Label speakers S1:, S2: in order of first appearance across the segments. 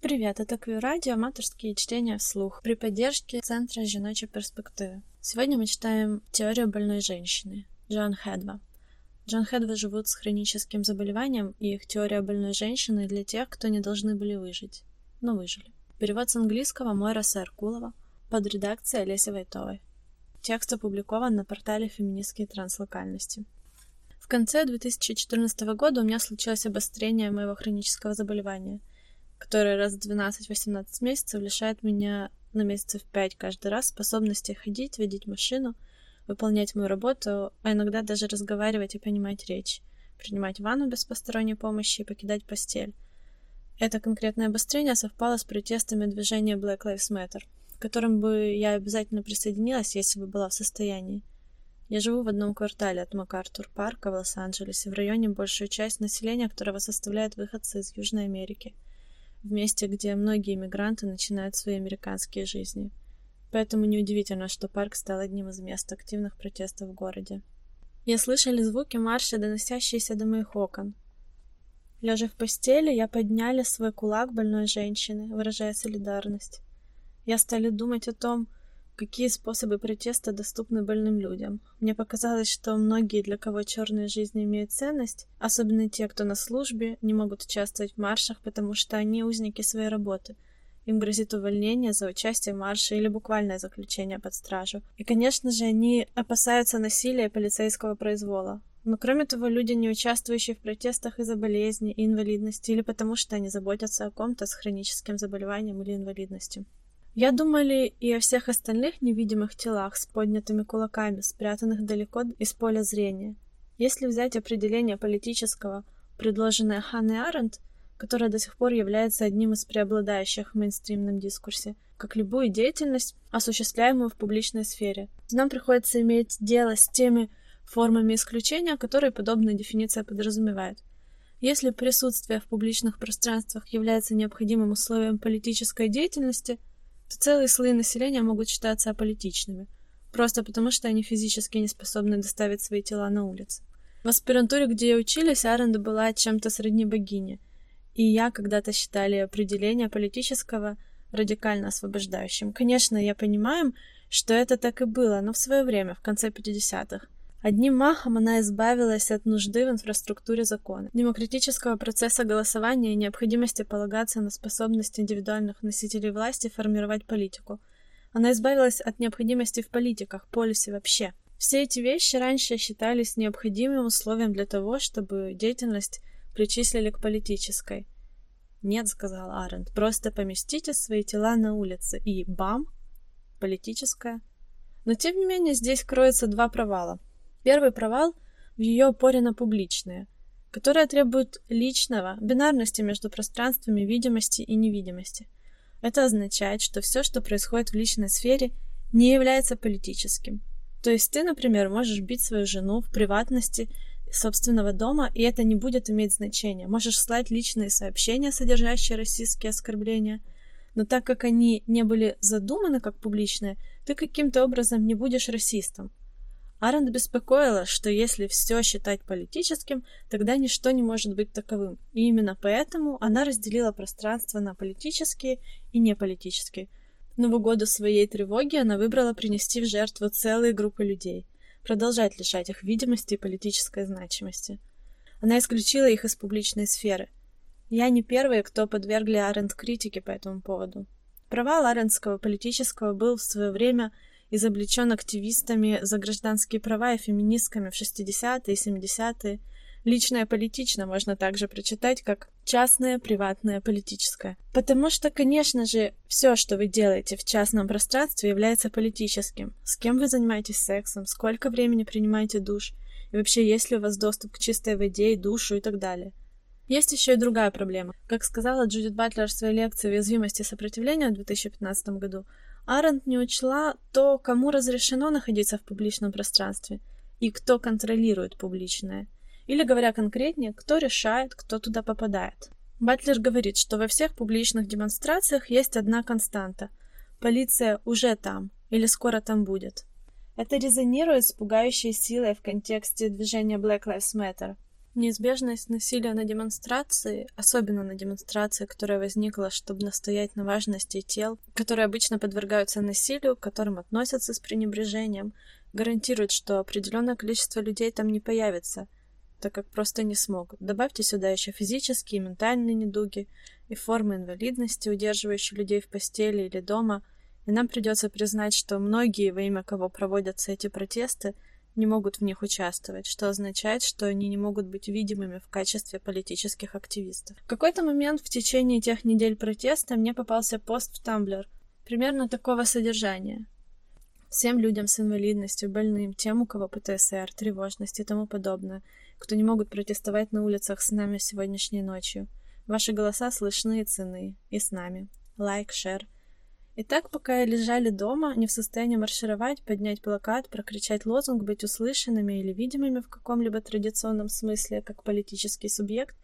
S1: Привет, это Квир Радио, аматорские чтения вслух при поддержке Центра жіночої перспективы. Сегодня мы читаем «Теорию больной женщины» Джон Хедва. Джон Хедва живут с хроническим заболеванием, и их теория больной женщины для тех, кто не должны были выжить, но выжили. Перевод с английского Мойра Саркулова под редакцией Олеси Войтовой. Текст опубликован на портале «Феминистские транслокальности». В конце 2014 года у меня случилось обострение моего хронического заболевания, которое раз в 12-18 месяцев лишает меня на месяцев 5 каждый раз способности ходить, водить машину, выполнять мою работу, а иногда даже разговаривать и понимать речь, принимать ванну без посторонней помощи и покидать постель. Это конкретное обострение совпало с протестами движения Black Lives Matter – к которым бы я обязательно присоединилась, если бы была в состоянии. Я живу в одном квартале от МакАртур-парка в Лос-Анджелесе, в районе большую часть населения которого составляют выходцы из Южной Америки, в месте, где многие иммигранты начинают свои американские жизни. Поэтому неудивительно, что парк стал одним из мест активных протестов в городе. Я слышали звуки марша, доносящиеся до моих окон. Лежа в постели, я подняли свой кулак больной женщины, выражая солидарность. Я стали думать о том, какие способы протеста доступны больным людям. Мне показалось, что многие, для кого черная жизнь имеет ценность, особенно те, кто на службе, не могут участвовать в маршах, потому что они узники своей работы. Им грозит увольнение за участие в марше или буквальное заключение под стражу. И, конечно же, они опасаются насилия и полицейского произвола. Но кроме того, люди, не участвующие в протестах из-за болезни и инвалидности, или потому что они заботятся о ком-то с хроническим заболеванием или инвалидностью. Я думали и о всех остальных невидимых телах с поднятыми кулаками, спрятанных далеко из поля зрения. Если взять определение политического, предложенное Ханной Аренд, которое до сих пор является одним из преобладающих в мейнстримном дискурсе, как любую деятельность, осуществляемую в публичной сфере, нам приходится иметь дело с теми формами исключения, которые подобная дефиниция подразумевает. Если присутствие в публичных пространствах является необходимым условием политической деятельности – то целые слои населения могут считаться аполитичными, просто потому что они физически не способны доставить свои тела на улицы. В аспирантуре, где я учились, Аренда была чем-то сродни богине, и я когда-то считали определение политического радикально освобождающим. Конечно, я понимаю, что это так и было, но в свое время, в конце 50-х. Одним махом она избавилась от нужды в инфраструктуре закона, демократического процесса голосования и необходимости полагаться на способность индивидуальных носителей власти формировать политику. Она избавилась от необходимости в политиках, полисе вообще. Все эти вещи раньше считались необходимым условием для того, чтобы деятельность причислили к политической. «Нет», — сказал Аренд, — «просто поместите свои тела на улице, и бам! Политическая». Но тем не менее здесь кроется два провала — Первый провал в ее опоре на публичное, которое требует личного, бинарности между пространствами видимости и невидимости. Это означает, что все, что происходит в личной сфере, не является политическим. То есть ты, например, можешь бить свою жену в приватности собственного дома, и это не будет иметь значения. Можешь слать личные сообщения, содержащие российские оскорбления, но так как они не были задуманы как публичные, ты каким-то образом не будешь расистом. Аренд беспокоила, что если все считать политическим, тогда ничто не может быть таковым. И именно поэтому она разделила пространство на политические и неполитические. В Новый году своей тревоги она выбрала принести в жертву целые группы людей, продолжать лишать их видимости и политической значимости. Она исключила их из публичной сферы. Я не первый, кто подвергли Аренд критике по этому поводу. Провал арендского политического был в свое время – изобличен активистами за гражданские права и феминистками в 60-е и 70-е. Личное политично можно также прочитать как частное, приватное, политическое. Потому что, конечно же, все, что вы делаете в частном пространстве, является политическим. С кем вы занимаетесь сексом, сколько времени принимаете душ, и вообще есть ли у вас доступ к чистой воде и душу и так далее. Есть еще и другая проблема. Как сказала Джудит Батлер в своей лекции «Уязвимости и сопротивления» в 2015 году, Аренд не учла то, кому разрешено находиться в публичном пространстве и кто контролирует публичное. Или, говоря конкретнее, кто решает, кто туда попадает. Батлер говорит, что во всех публичных демонстрациях есть одна константа. Полиция уже там или скоро там будет. Это резонирует с пугающей силой в контексте движения Black Lives Matter. Неизбежность насилия на демонстрации, особенно на демонстрации, которая возникла, чтобы настоять на важности тел, которые обычно подвергаются насилию, к которым относятся с пренебрежением, гарантирует, что определенное количество людей там не появится, так как просто не смогут. Добавьте сюда еще физические и ментальные недуги и формы инвалидности, удерживающие людей в постели или дома, и нам придется признать, что многие, во имя кого проводятся эти протесты, не могут в них участвовать, что означает, что они не могут быть видимыми в качестве политических активистов. В какой-то момент в течение тех недель протеста мне попался пост в Тамблер, примерно такого содержания. Всем людям с инвалидностью, больным, тем, у кого ПТСР, тревожность и тому подобное, кто не могут протестовать на улицах с нами сегодняшней ночью. Ваши голоса слышны и цены, и с нами. Лайк, шер. И так, пока лежали дома, не в состоянии маршировать, поднять плакат, прокричать лозунг, быть услышанными или видимыми в каком-либо традиционном смысле, как политический субъект,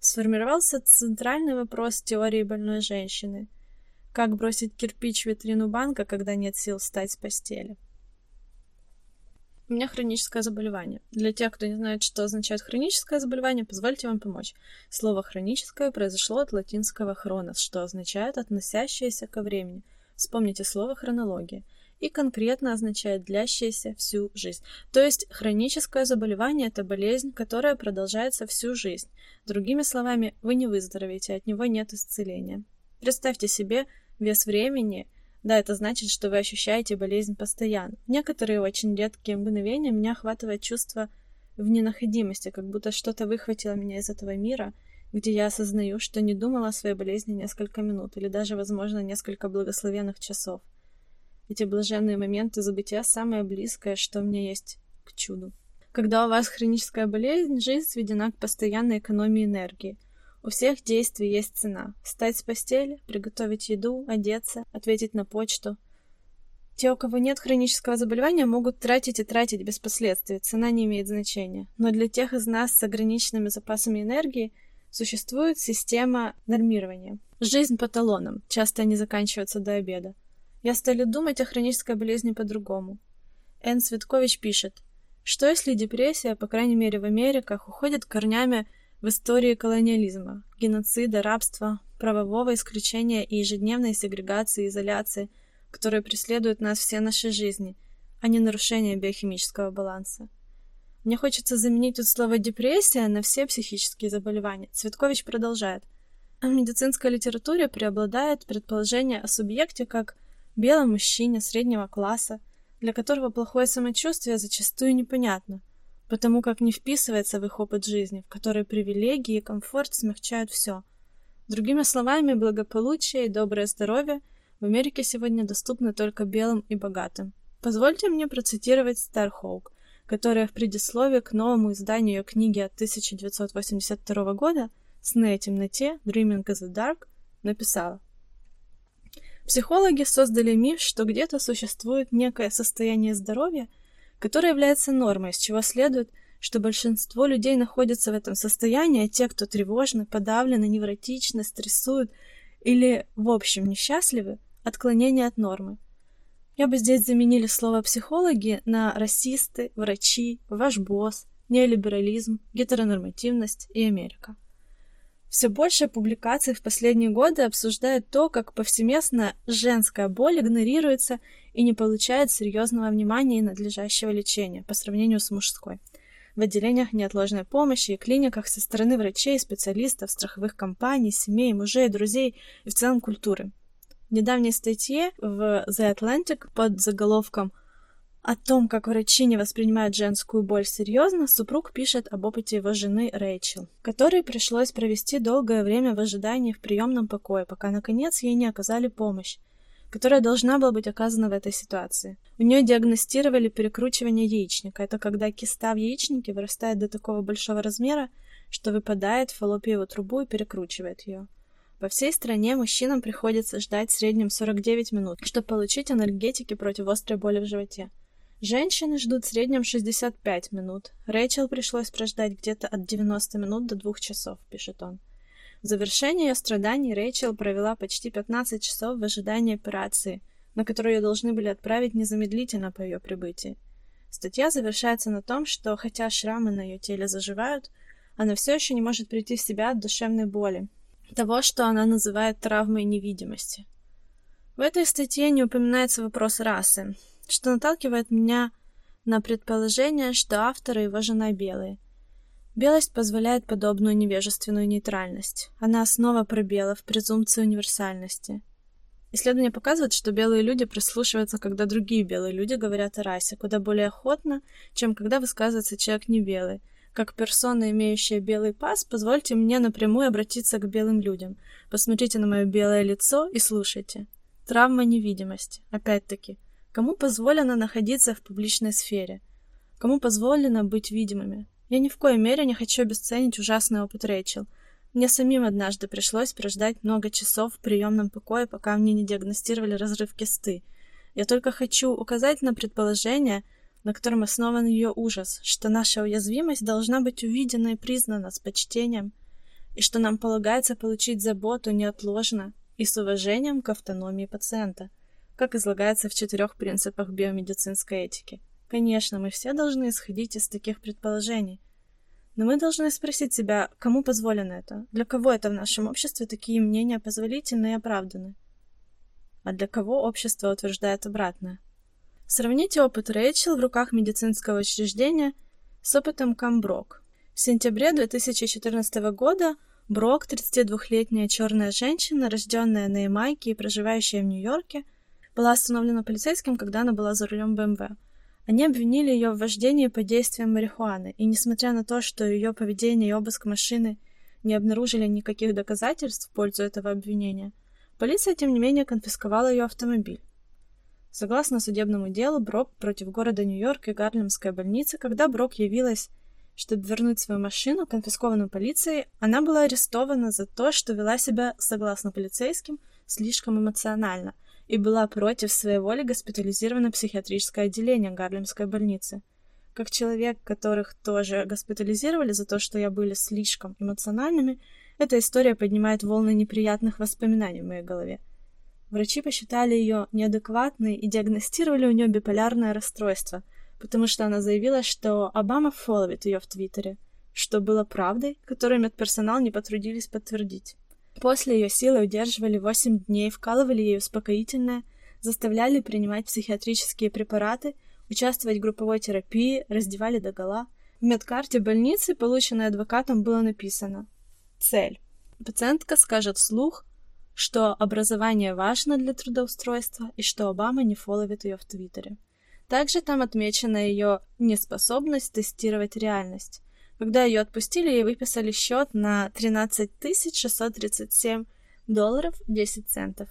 S1: сформировался центральный вопрос теории больной женщины. Как бросить кирпич в витрину банка, когда нет сил встать с постели? У меня хроническое заболевание. Для тех, кто не знает, что означает хроническое заболевание, позвольте вам помочь. Слово «хроническое» произошло от латинского «хронос», что означает «относящееся ко времени», Вспомните слово хронология. И конкретно означает длящаяся всю жизнь. То есть хроническое заболевание – это болезнь, которая продолжается всю жизнь. Другими словами, вы не выздоровеете, от него нет исцеления. Представьте себе вес времени – да, это значит, что вы ощущаете болезнь постоянно. В некоторые очень редкие мгновения меня охватывает чувство в ненаходимости, как будто что-то выхватило меня из этого мира – где я осознаю, что не думала о своей болезни несколько минут или даже, возможно, несколько благословенных часов. Эти блаженные моменты забытия самое близкое, что меня есть к чуду. Когда у вас хроническая болезнь, жизнь сведена к постоянной экономии энергии. У всех действий есть цена. Встать с постели, приготовить еду, одеться, ответить на почту. Те, у кого нет хронического заболевания, могут тратить и тратить без последствий. Цена не имеет значения. Но для тех из нас с ограниченными запасами энергии – Существует система нормирования. Жизнь по талонам. Часто они заканчиваются до обеда. Я стали думать о хронической болезни по-другому. Энн Светкович пишет, что если депрессия, по крайней мере в Америках, уходит корнями в истории колониализма, геноцида, рабства, правового исключения и ежедневной сегрегации и изоляции, которые преследуют нас все наши жизни, а не нарушение биохимического баланса. Мне хочется заменить тут слово «депрессия» на все психические заболевания. Цветкович продолжает. В медицинской литературе преобладает предположение о субъекте как белом мужчине среднего класса, для которого плохое самочувствие зачастую непонятно, потому как не вписывается в их опыт жизни, в которой привилегии и комфорт смягчают все. Другими словами, благополучие и доброе здоровье в Америке сегодня доступны только белым и богатым. Позвольте мне процитировать Стархоук, которая в предисловии к новому изданию ее книги от 1982 года «Сны о темноте. Dreaming in the Dark» написала. Психологи создали миф, что где-то существует некое состояние здоровья, которое является нормой, из чего следует, что большинство людей находятся в этом состоянии, а те, кто тревожны, подавлены, невротичны, стрессуют или, в общем, несчастливы, отклонение от нормы – я бы здесь заменили слово «психологи» на расисты, врачи, ваш босс, неолиберализм, гетеронормативность и Америка. Все больше публикаций в последние годы обсуждают то, как повсеместно женская боль игнорируется и не получает серьезного внимания и надлежащего лечения по сравнению с мужской. В отделениях неотложной помощи и клиниках со стороны врачей, специалистов, страховых компаний, семей, мужей, друзей и в целом культуры – в недавней статье в The Atlantic под заголовком о том, как врачи не воспринимают женскую боль серьезно, супруг пишет об опыте его жены Рэйчел, которой пришлось провести долгое время в ожидании в приемном покое, пока наконец ей не оказали помощь, которая должна была быть оказана в этой ситуации. У нее диагностировали перекручивание яичника. Это когда киста в яичнике вырастает до такого большого размера, что выпадает в фаллопиевую трубу и перекручивает ее. По всей стране мужчинам приходится ждать в среднем 49 минут, чтобы получить энергетики против острой боли в животе. Женщины ждут в среднем 65 минут. Рэйчел пришлось прождать где-то от 90 минут до 2 часов, пишет он. В завершение ее страданий Рэйчел провела почти 15 часов в ожидании операции, на которую ее должны были отправить незамедлительно по ее прибытии. Статья завершается на том, что хотя шрамы на ее теле заживают, она все еще не может прийти в себя от душевной боли, того, что она называет травмой невидимости. В этой статье не упоминается вопрос расы, что наталкивает меня на предположение, что автор и его жена белые. Белость позволяет подобную невежественную нейтральность. Она основа пробелов, презумпции универсальности. Исследования показывают, что белые люди прислушиваются, когда другие белые люди говорят о расе, куда более охотно, чем когда высказывается человек не белый. Как персона, имеющая белый пас, позвольте мне напрямую обратиться к белым людям. Посмотрите на мое белое лицо и слушайте. Травма невидимости. Опять-таки, кому позволено находиться в публичной сфере? Кому позволено быть видимыми? Я ни в коей мере не хочу обесценить ужасный опыт Рэйчел. Мне самим однажды пришлось прождать много часов в приемном покое, пока мне не диагностировали разрыв кисты. Я только хочу указать на предположение, на котором основан ее ужас, что наша уязвимость должна быть увидена и признана с почтением, и что нам полагается получить заботу неотложно и с уважением к автономии пациента, как излагается в четырех принципах биомедицинской этики. Конечно, мы все должны исходить из таких предположений. Но мы должны спросить себя, кому позволено это? Для кого это в нашем обществе такие мнения позволительны и оправданы? А для кого общество утверждает обратное? Сравните опыт Рэйчел в руках медицинского учреждения с опытом Камброк. В сентябре 2014 года Брок, 32-летняя черная женщина, рожденная на Ямайке и проживающая в Нью-Йорке, была остановлена полицейским, когда она была за рулем БМВ. Они обвинили ее в вождении под действием марихуаны, и несмотря на то, что ее поведение и обыск машины не обнаружили никаких доказательств в пользу этого обвинения, полиция, тем не менее, конфисковала ее автомобиль. Согласно судебному делу Брок против города Нью-Йорк и Гарлемской больницы, когда Брок явилась, чтобы вернуть свою машину, конфискованную полицией, она была арестована за то, что вела себя, согласно полицейским, слишком эмоционально – и была против своей воли госпитализирована в психиатрическое отделение Гарлемской больницы. Как человек, которых тоже госпитализировали за то, что я были слишком эмоциональными, эта история поднимает волны неприятных воспоминаний в моей голове. Врачи посчитали ее неадекватной и диагностировали у нее биполярное расстройство, потому что она заявила, что Обама фолловит ее в Твиттере, что было правдой, которую медперсонал не потрудились подтвердить. После ее силы удерживали 8 дней, вкалывали ей успокоительное, заставляли принимать психиатрические препараты, участвовать в групповой терапии, раздевали догола. В медкарте больницы, полученной адвокатом, было написано «Цель». Пациентка скажет вслух, что образование важно для трудоустройства и что Обама не фоловит ее в Твиттере. Также там отмечена ее неспособность тестировать реальность. Когда ее отпустили, ей выписали счет на 13 637 долларов 10 центов.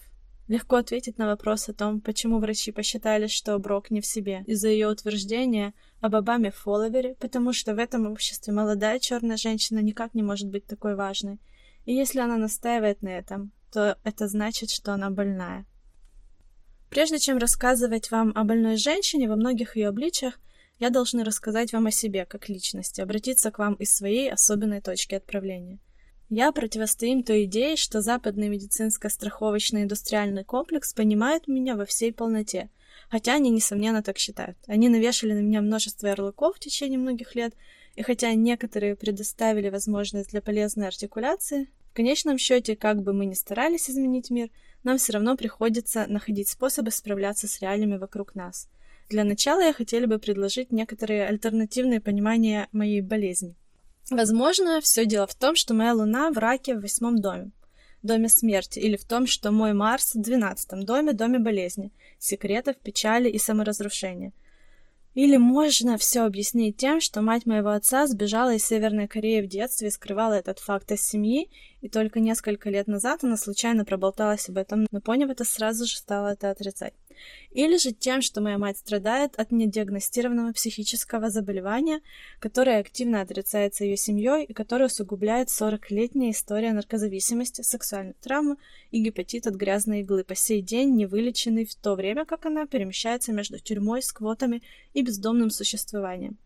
S1: Легко ответить на вопрос о том, почему врачи посчитали, что Брок не в себе, из-за ее утверждения об Обаме Фолловере, потому что в этом обществе молодая черная женщина никак не может быть такой важной. И если она настаивает на этом, то это значит, что она больная. Прежде чем рассказывать вам о больной женщине во многих ее обличиях, я должна рассказать вам о себе как личности, обратиться к вам из своей особенной точки отправления. Я противостоим той идее, что западный медицинско-страховочный индустриальный комплекс понимает меня во всей полноте, хотя они, несомненно, так считают. Они навешали на меня множество ярлыков в течение многих лет, и хотя некоторые предоставили возможность для полезной артикуляции, в конечном счете, как бы мы ни старались изменить мир, нам все равно приходится находить способы справляться с реалиями вокруг нас – для начала я хотела бы предложить некоторые альтернативные понимания моей болезни. Возможно, все дело в том, что моя Луна в раке в восьмом доме, доме смерти, или в том, что мой Марс в двенадцатом доме, доме болезни, секретов, печали и саморазрушения. Или можно все объяснить тем, что мать моего отца сбежала из Северной Кореи в детстве и скрывала этот факт из семьи, и только несколько лет назад она случайно проболталась об этом, но поняв это, сразу же стала это отрицать или же тем, что моя мать страдает от недиагностированного психического заболевания, которое активно отрицается ее семьей и которое усугубляет 40-летняя история наркозависимости, сексуальной травмы и гепатит от грязной иглы, по сей день не вылеченный в то время, как она перемещается между тюрьмой с квотами и бездомным существованием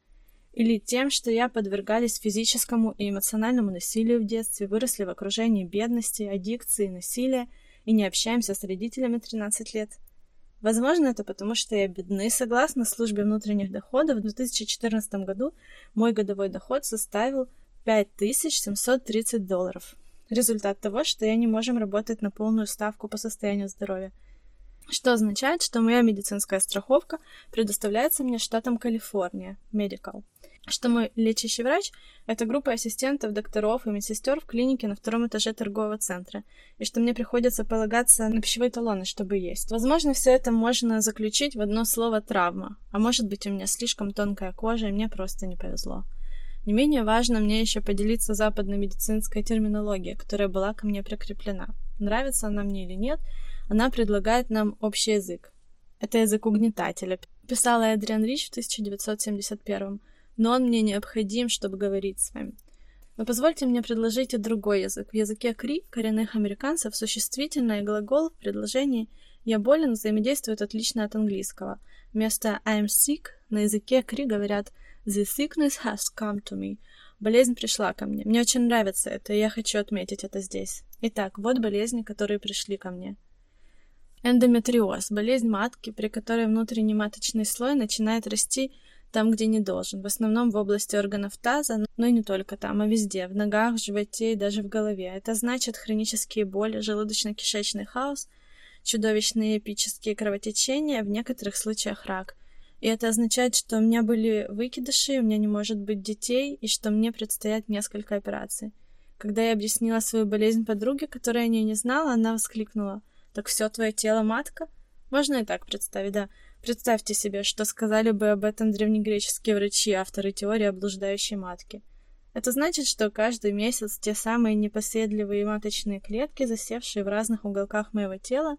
S1: или тем, что я подвергались физическому и эмоциональному насилию в детстве, выросли в окружении бедности, аддикции, насилия и не общаемся с родителями 13 лет. Возможно, это потому, что я бедны. Согласно службе внутренних доходов, в 2014 году мой годовой доход составил 5730 долларов. Результат того, что я не можем работать на полную ставку по состоянию здоровья. Что означает, что моя медицинская страховка предоставляется мне штатом Калифорния, Medical что мой лечащий врач — это группа ассистентов, докторов и медсестер в клинике на втором этаже торгового центра, и что мне приходится полагаться на пищевые талоны, чтобы есть. Возможно, все это можно заключить в одно слово «травма», а может быть, у меня слишком тонкая кожа, и мне просто не повезло. Не менее важно мне еще поделиться западной медицинской терминологией, которая была ко мне прикреплена. Нравится она мне или нет, она предлагает нам общий язык. Это язык угнетателя. Писала Эдриан Рич в 1971 но он мне необходим, чтобы говорить с вами. Но позвольте мне предложить и другой язык. В языке Кри, коренных американцев, существительное глагол в предложении «я болен» взаимодействуют отлично от английского. Вместо «I'm sick» на языке Кри говорят «the sickness has come to me». Болезнь пришла ко мне. Мне очень нравится это, и я хочу отметить это здесь. Итак, вот болезни, которые пришли ко мне. Эндометриоз – болезнь матки, при которой внутренний маточный слой начинает расти там, где не должен, в основном в области органов таза, но и не только там, а везде, в ногах, в животе и даже в голове. Это значит хронические боли, желудочно-кишечный хаос, чудовищные эпические кровотечения, в некоторых случаях рак. И это означает, что у меня были выкидыши, у меня не может быть детей, и что мне предстоят несколько операций. Когда я объяснила свою болезнь подруге, которая о ней не знала, она воскликнула. «Так все твое тело матка?» Можно и так представить, да. Представьте себе, что сказали бы об этом древнегреческие врачи, авторы теории о блуждающей матке. Это значит, что каждый месяц те самые непоседливые маточные клетки, засевшие в разных уголках моего тела,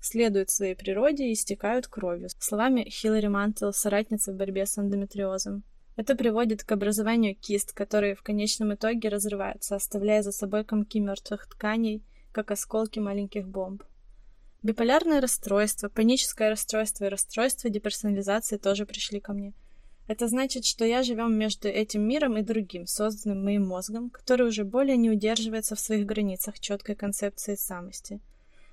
S1: следуют своей природе и истекают кровью. Словами Хиллари Мантел, соратницы в борьбе с эндометриозом. Это приводит к образованию кист, которые в конечном итоге разрываются, оставляя за собой комки мертвых тканей, как осколки маленьких бомб. Биполярное расстройство, паническое расстройство и расстройство деперсонализации тоже пришли ко мне. Это значит, что я живем между этим миром и другим, созданным моим мозгом, который уже более не удерживается в своих границах четкой концепции самости.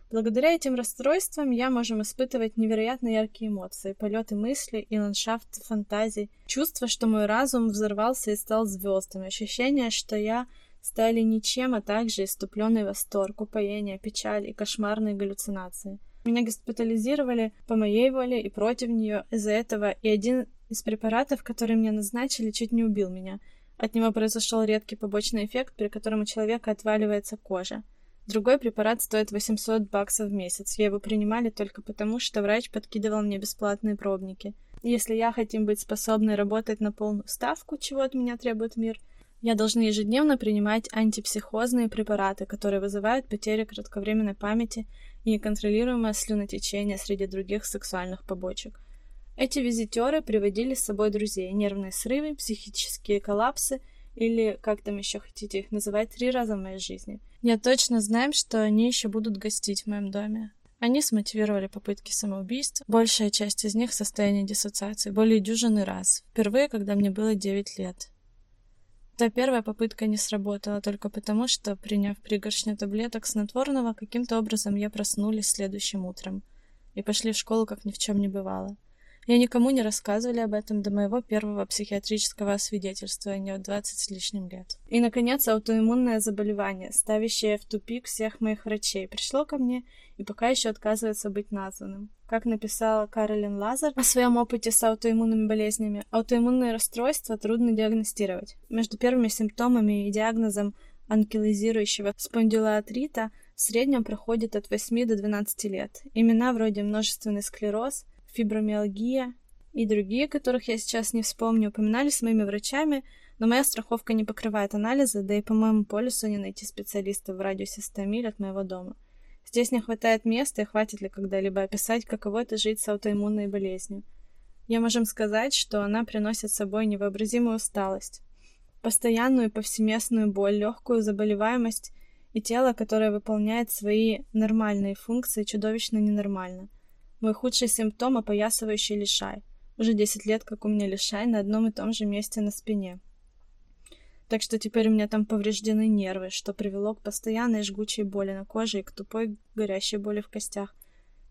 S1: Благодаря этим расстройствам я можем испытывать невероятно яркие эмоции, полеты мысли и ландшафт фантазий, чувство, что мой разум взорвался и стал звездами, ощущение, что я стали ничем, а также иступленный восторг, упоение, печаль и кошмарные галлюцинации. Меня госпитализировали по моей воле и против нее из-за этого, и один из препаратов, который мне назначили, чуть не убил меня. От него произошел редкий побочный эффект, при котором у человека отваливается кожа. Другой препарат стоит 800 баксов в месяц. Я его принимали только потому, что врач подкидывал мне бесплатные пробники. Если я хотим быть способной работать на полную ставку, чего от меня требует мир, я должна ежедневно принимать антипсихозные препараты, которые вызывают потерю кратковременной памяти и неконтролируемое слюнотечение среди других сексуальных побочек. Эти визитеры приводили с собой друзей, нервные срывы, психические коллапсы или, как там еще хотите их называть, три раза в моей жизни. Я точно знаю, что они еще будут гостить в моем доме. Они смотивировали попытки самоубийств, большая часть из них в состоянии диссоциации, более дюжины раз, впервые, когда мне было 9 лет. Та первая попытка не сработала только потому, что, приняв пригоршню таблеток снотворного, каким-то образом я проснулась следующим утром и пошли в школу, как ни в чем не бывало. Я никому не рассказывали об этом до моего первого психиатрического освидетельствования в 20 с лишним лет. И, наконец, аутоиммунное заболевание, ставящее в тупик всех моих врачей, пришло ко мне и пока еще отказывается быть названным. Как написала Каролин Лазар о своем опыте с аутоиммунными болезнями, аутоиммунные расстройства трудно диагностировать. Между первыми симптомами и диагнозом анкилозирующего спондилоартрита в среднем проходит от 8 до 12 лет. Имена вроде множественный склероз, фибромиалгия и другие, которых я сейчас не вспомню, упоминались моими врачами, но моя страховка не покрывает анализы, да и по моему полису не найти специалиста в радиусе 100 миль от моего дома. Здесь не хватает места, и хватит ли когда-либо описать, каково это жить с аутоиммунной болезнью. Я можем сказать, что она приносит с собой невообразимую усталость, постоянную и повсеместную боль, легкую заболеваемость и тело, которое выполняет свои нормальные функции чудовищно ненормально – мой худший симптом – опоясывающий лишай. Уже 10 лет, как у меня лишай, на одном и том же месте на спине. Так что теперь у меня там повреждены нервы, что привело к постоянной жгучей боли на коже и к тупой горящей боли в костях.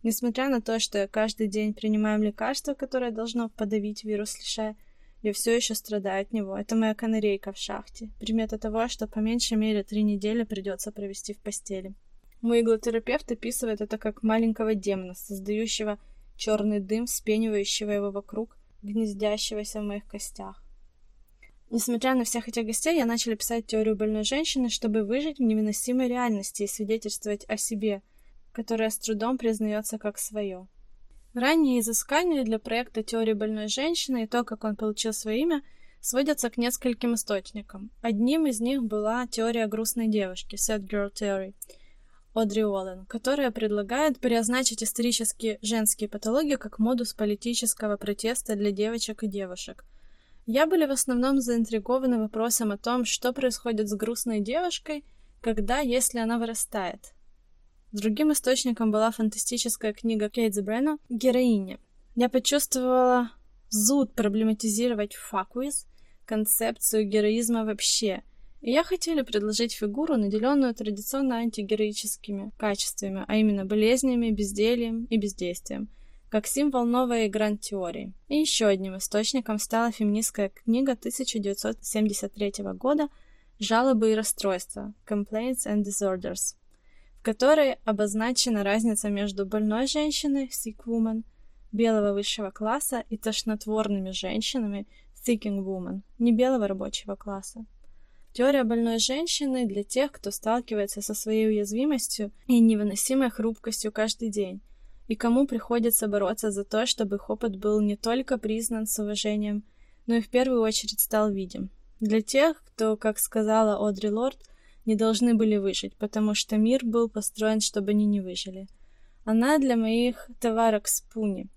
S1: Несмотря на то, что я каждый день принимаю лекарство, которое должно подавить вирус лишая, Я все еще страдаю от него. Это моя канарейка в шахте. Примета того, что по меньшей мере три недели придется провести в постели. Мой иглотерапевт описывает это как маленького демона, создающего черный дым, вспенивающего его вокруг, гнездящегося в моих костях. Несмотря на всех этих гостей, я начала писать теорию больной женщины, чтобы выжить в невыносимой реальности и свидетельствовать о себе, которая с трудом признается как свое. Ранние изыскания для проекта теории больной женщины и то, как он получил свое имя, сводятся к нескольким источникам. Одним из них была теория грустной девушки, Sad Girl Theory, Одри Уоллен, которая предлагает переозначить исторические женские патологии как модус политического протеста для девочек и девушек. Я были в основном заинтригованы вопросом о том, что происходит с грустной девушкой, когда, если она вырастает, Другим источником была фантастическая книга Кейтс Брена «Героиня». Я почувствовала зуд проблематизировать факуиз, концепцию героизма вообще. И я хотела предложить фигуру, наделенную традиционно антигероическими качествами, а именно болезнями, бездельем и бездействием, как символ новой гранд-теории. И еще одним источником стала феминистская книга 1973 года «Жалобы и расстройства» Complaints and Disorders, в которой обозначена разница между больной женщиной, sick woman, белого высшего класса и тошнотворными женщинами, thinking woman, не белого рабочего класса. Теория больной женщины для тех, кто сталкивается со своей уязвимостью и невыносимой хрупкостью каждый день, и кому приходится бороться за то, чтобы их опыт был не только признан с уважением, но и в первую очередь стал видим. Для тех, кто, как сказала Одри Лорд, не должны были выжить, потому что мир был построен, чтобы они не выжили. Она для моих товарок спуни.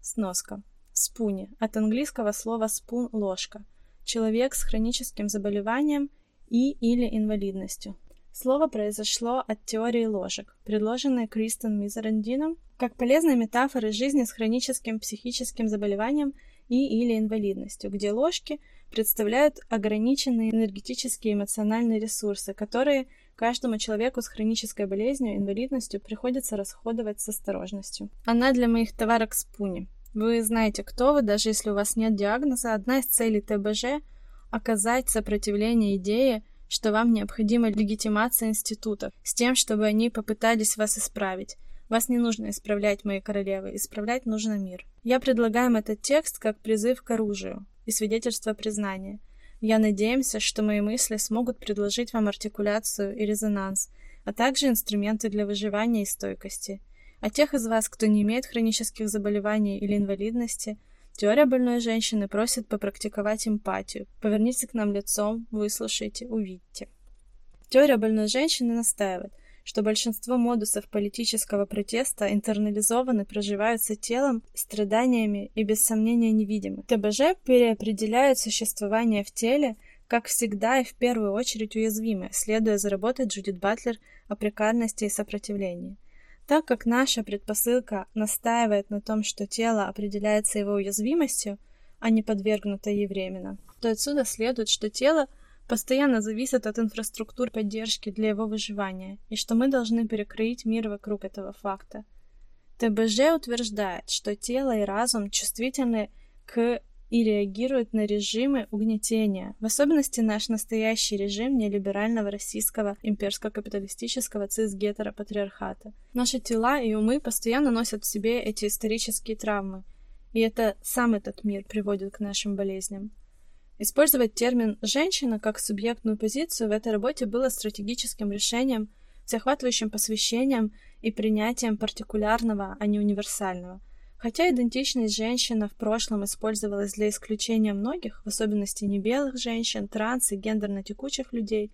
S1: Сноска. Спуни. От английского слова спун – ложка. Человек с хроническим заболеванием и или инвалидностью. Слово произошло от теории ложек, предложенной Кристен Мизерандином как полезной метафоры жизни с хроническим психическим заболеванием и или инвалидностью, где ложки – представляют ограниченные энергетические и эмоциональные ресурсы, которые каждому человеку с хронической болезнью, инвалидностью приходится расходовать с осторожностью. Она для моих товарок спуни. Вы знаете, кто вы, даже если у вас нет диагноза. Одна из целей ТБЖ – оказать сопротивление идее, что вам необходима легитимация институтов, с тем, чтобы они попытались вас исправить. Вас не нужно исправлять, мои королевы, исправлять нужно мир. Я предлагаю этот текст как призыв к оружию и свидетельство признания. Я надеемся, что мои мысли смогут предложить вам артикуляцию и резонанс, а также инструменты для выживания и стойкости. А тех из вас, кто не имеет хронических заболеваний или инвалидности, теория больной женщины просит попрактиковать эмпатию. Поверните к нам лицом, выслушайте, увидите. Теория больной женщины настаивает – что большинство модусов политического протеста интернализованы, проживаются телом, страданиями и без сомнения невидимы. ТБЖ переопределяет существование в теле, как всегда и в первую очередь уязвимое, следуя за работой Джудит Батлер о прекарности и сопротивлении. Так как наша предпосылка настаивает на том, что тело определяется его уязвимостью, а не подвергнуто ей временно, то отсюда следует, что тело постоянно зависит от инфраструктур поддержки для его выживания, и что мы должны перекроить мир вокруг этого факта. ТБЖ утверждает, что тело и разум чувствительны к и реагируют на режимы угнетения, в особенности наш настоящий режим нелиберального российского имперско-капиталистического цис-гетеропатриархата. Наши тела и умы постоянно носят в себе эти исторические травмы, и это сам этот мир приводит к нашим болезням. Использовать термин «женщина» как субъектную позицию в этой работе было стратегическим решением, захватывающим посвящением и принятием партикулярного, а не универсального. Хотя идентичность женщина в прошлом использовалась для исключения многих, в особенности небелых женщин, транс и гендерно-текучих людей,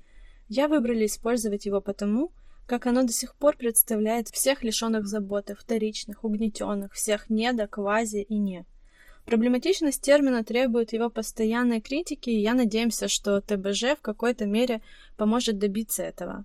S1: я выбрали использовать его потому, как оно до сих пор представляет всех лишенных заботы, вторичных, угнетенных, всех недо, квази и не. Проблематичность термина требует его постоянной критики, и я надеемся, что ТБЖ в какой-то мере поможет добиться этого.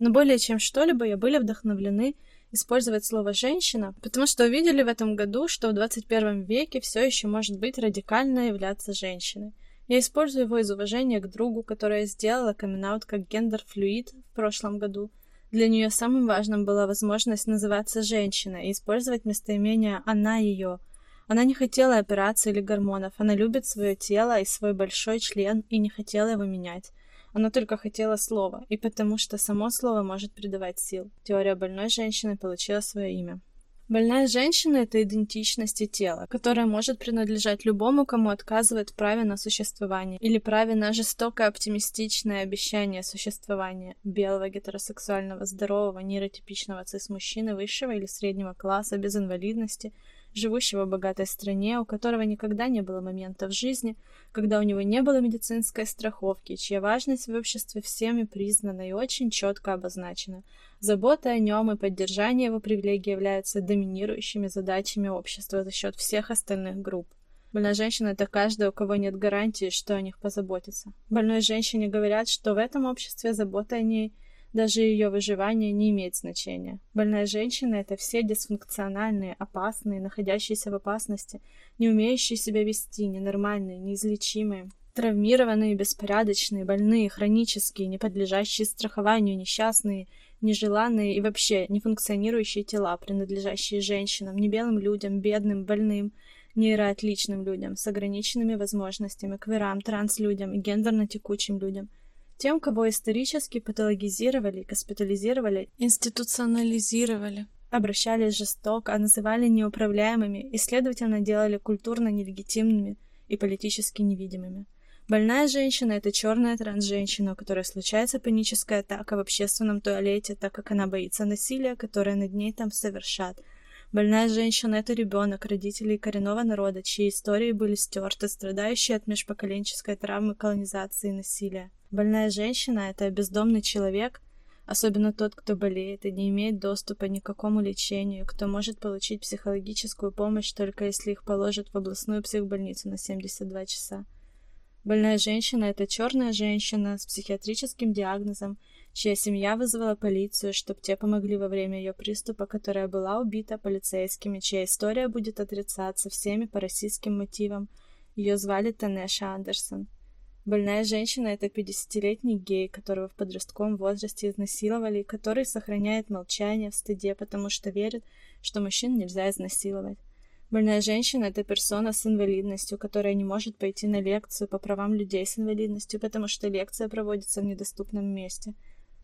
S1: Но более чем что-либо я были вдохновлены использовать слово «женщина», потому что увидели в этом году, что в 21 веке все еще может быть радикально являться женщиной. Я использую его из уважения к другу, которая сделала камин как гендер-флюид в прошлом году. Для нее самым важным была возможность называться женщиной и использовать местоимение «она» ее – Она не хотела операции или гормонов, она любит свое тело и свой большой член и не хотела его менять. Она только хотела слова, и потому что само слово может придавать сил. Теория больной женщины получила свое имя. Больная женщина – это идентичность и тело, которое может принадлежать любому, кому отказывает в праве на существование или праве на жестокое оптимистичное обещание существования белого гетеросексуального здорового нейротипичного цис-мужчины высшего или среднего класса без инвалидности – живущего в богатой стране, у которого никогда не было момента в жизни, когда у него не было медицинской страховки, чья важность в обществе всеми признана и очень четко обозначена. Забота о нем и поддержание его привилегий являются доминирующими задачами общества за счет всех остальных групп. Больная женщина – это каждая, у кого нет гарантии, что о них позаботится. Больной женщине говорят, что в этом обществе забота о ней – даже ее выживание не имеет значения. Больная женщина – это все дисфункциональные, опасные, находящиеся в опасности, не умеющие себя вести, ненормальные, неизлечимые, травмированные, беспорядочные, больные, хронические, не подлежащие страхованию, несчастные, нежеланные и вообще нефункционирующие тела, принадлежащие женщинам, не белым людям, бедным, больным, нейроотличным людям, с ограниченными возможностями, кверам, транслюдям и гендерно-текучим людям – тем, кого исторически патологизировали, госпитализировали, институционализировали, обращались жестоко, а называли неуправляемыми и, следовательно, делали культурно нелегитимными и политически невидимыми. Больная женщина – это черная трансженщина, у которой случается паническая атака в общественном туалете, так как она боится насилия, которое над ней там совершат. Больная женщина – это ребенок родителей коренного народа, чьи истории были стерты, страдающие от межпоколенческой травмы колонизации и насилия. Больная женщина – это бездомный человек, особенно тот, кто болеет и не имеет доступа ни к какому лечению, кто может получить психологическую помощь только если их положат в областную психбольницу на 72 часа. Больная женщина – это черная женщина с психиатрическим диагнозом, чья семья вызвала полицию, чтобы те помогли во время ее приступа, которая была убита полицейскими, чья история будет отрицаться всеми по российским мотивам. Ее звали Танеша Андерсон. Больная женщина – это 50-летний гей, которого в подростковом возрасте изнасиловали, который сохраняет молчание в стыде, потому что верит, что мужчин нельзя изнасиловать. Больная женщина – это персона с инвалидностью, которая не может пойти на лекцию по правам людей с инвалидностью, потому что лекция проводится в недоступном месте.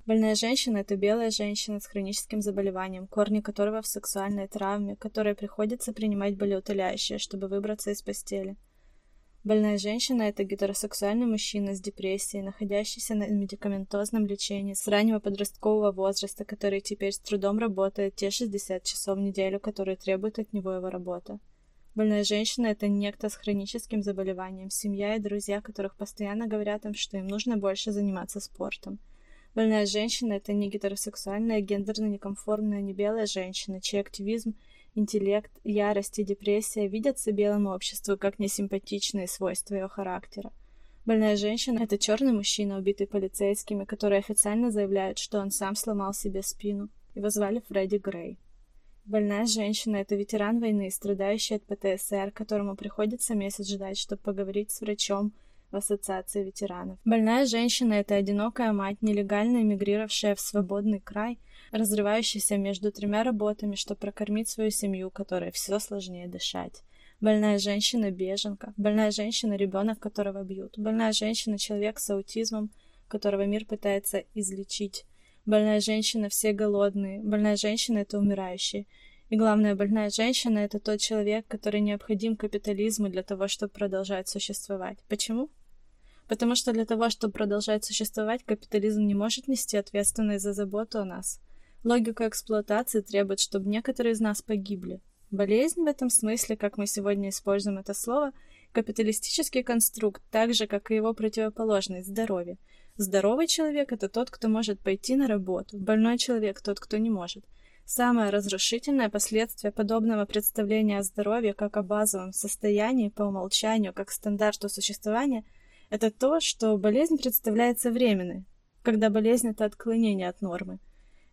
S1: Больная женщина – это белая женщина с хроническим заболеванием, корни которого в сексуальной травме, которой приходится принимать болеутоляющие, чтобы выбраться из постели. Больная женщина – это гетеросексуальный мужчина с депрессией, находящийся на медикаментозном лечении с раннего подросткового возраста, который теперь с трудом работает те 60 часов в неделю, которые требует от него его работа. Больная женщина – это некто с хроническим заболеванием, семья и друзья, которых постоянно говорят им, что им нужно больше заниматься спортом. Больная женщина – это не гетеросексуальная, гендерно неконформная, не белая женщина, чей активизм – интеллект, ярость и депрессия видятся белому обществу как несимпатичные свойства ее характера. Больная женщина – это черный мужчина, убитый полицейскими, которые официально заявляют, что он сам сломал себе спину. Его звали Фредди Грей. Больная женщина – это ветеран войны, страдающий от ПТСР, которому приходится месяц ждать, чтобы поговорить с врачом в Ассоциации ветеранов. Больная женщина – это одинокая мать, нелегально эмигрировавшая в свободный край – разрывающийся между тремя работами, чтобы прокормить свою семью, которой все сложнее дышать. Больная женщина-беженка, больная женщина-ребенок, которого бьют, больная женщина-человек с аутизмом, которого мир пытается излечить, больная женщина все голодные, больная женщина это умирающие. И главное, больная женщина это тот человек, который необходим капитализму для того, чтобы продолжать существовать. Почему? Потому что для того, чтобы продолжать существовать, капитализм не может нести ответственность за заботу о нас. Логика эксплуатации требует, чтобы некоторые из нас погибли. Болезнь в этом смысле, как мы сегодня используем это слово, капиталистический конструкт, так же, как и его противоположность – здоровье. Здоровый человек – это тот, кто может пойти на работу, больной человек – тот, кто не может. Самое разрушительное последствие подобного представления о здоровье как о базовом состоянии по умолчанию, как стандарту существования – это то, что болезнь представляется временной, когда болезнь – это отклонение от нормы.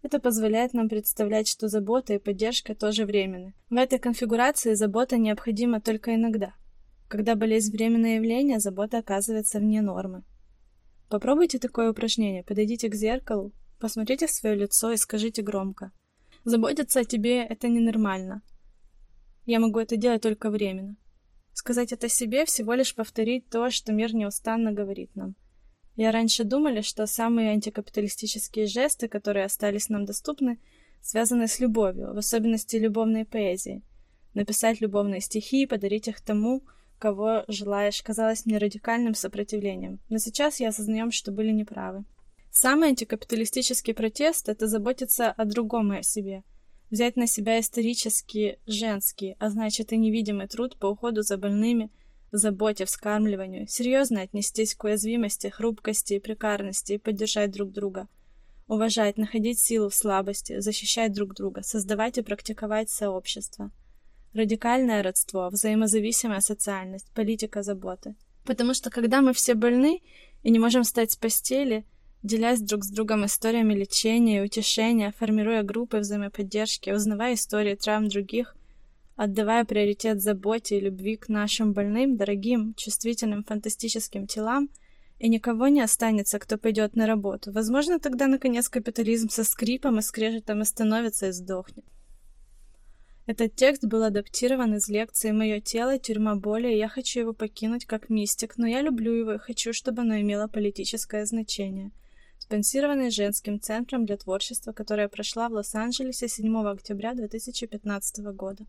S1: Это позволяет нам представлять, что забота и поддержка тоже временны. В этой конфигурации забота необходима только иногда. Когда болезнь временное явление, забота оказывается вне нормы. Попробуйте такое упражнение. Подойдите к зеркалу, посмотрите в свое лицо и скажите громко. Заботиться о тебе – это ненормально. Я могу это делать только временно. Сказать это себе всего лишь повторить то, что мир неустанно говорит нам. Я раньше думали, что самые антикапиталистические жесты, которые остались нам доступны, связаны с любовью, в особенности любовной поэзии. Написать любовные стихи и подарить их тому, кого желаешь, казалось мне радикальным сопротивлением. Но сейчас я осознаем, что были неправы. Самый антикапиталистический протест — это заботиться о другом и о себе. Взять на себя исторический, женский, а значит и невидимый труд по уходу за больными, заботе, вскармливанию, серьезно отнестись к уязвимости, хрупкости и прекарности и поддержать друг друга. Уважать, находить силу в слабости, защищать друг друга, создавать и практиковать сообщество. Радикальное родство, взаимозависимая социальность, политика заботы. Потому что когда мы все больны и не можем встать с постели – делясь друг с другом историями лечения и утешения, формируя группы взаимоподдержки, узнавая истории травм других, отдавая приоритет заботе и любви к нашим больным, дорогим, чувствительным, фантастическим телам, и никого не останется, кто пойдет на работу. Возможно, тогда, наконец, капитализм со скрипом и скрежетом остановится и сдохнет. Этот текст был адаптирован из лекции «Мое тело. Тюрьма боли», и я хочу его покинуть как мистик, но я люблю его и хочу, чтобы оно имело политическое значение – спонсированный женским центром для творчества, которая прошла в Лос-Анджелесе 7 октября 2015 года.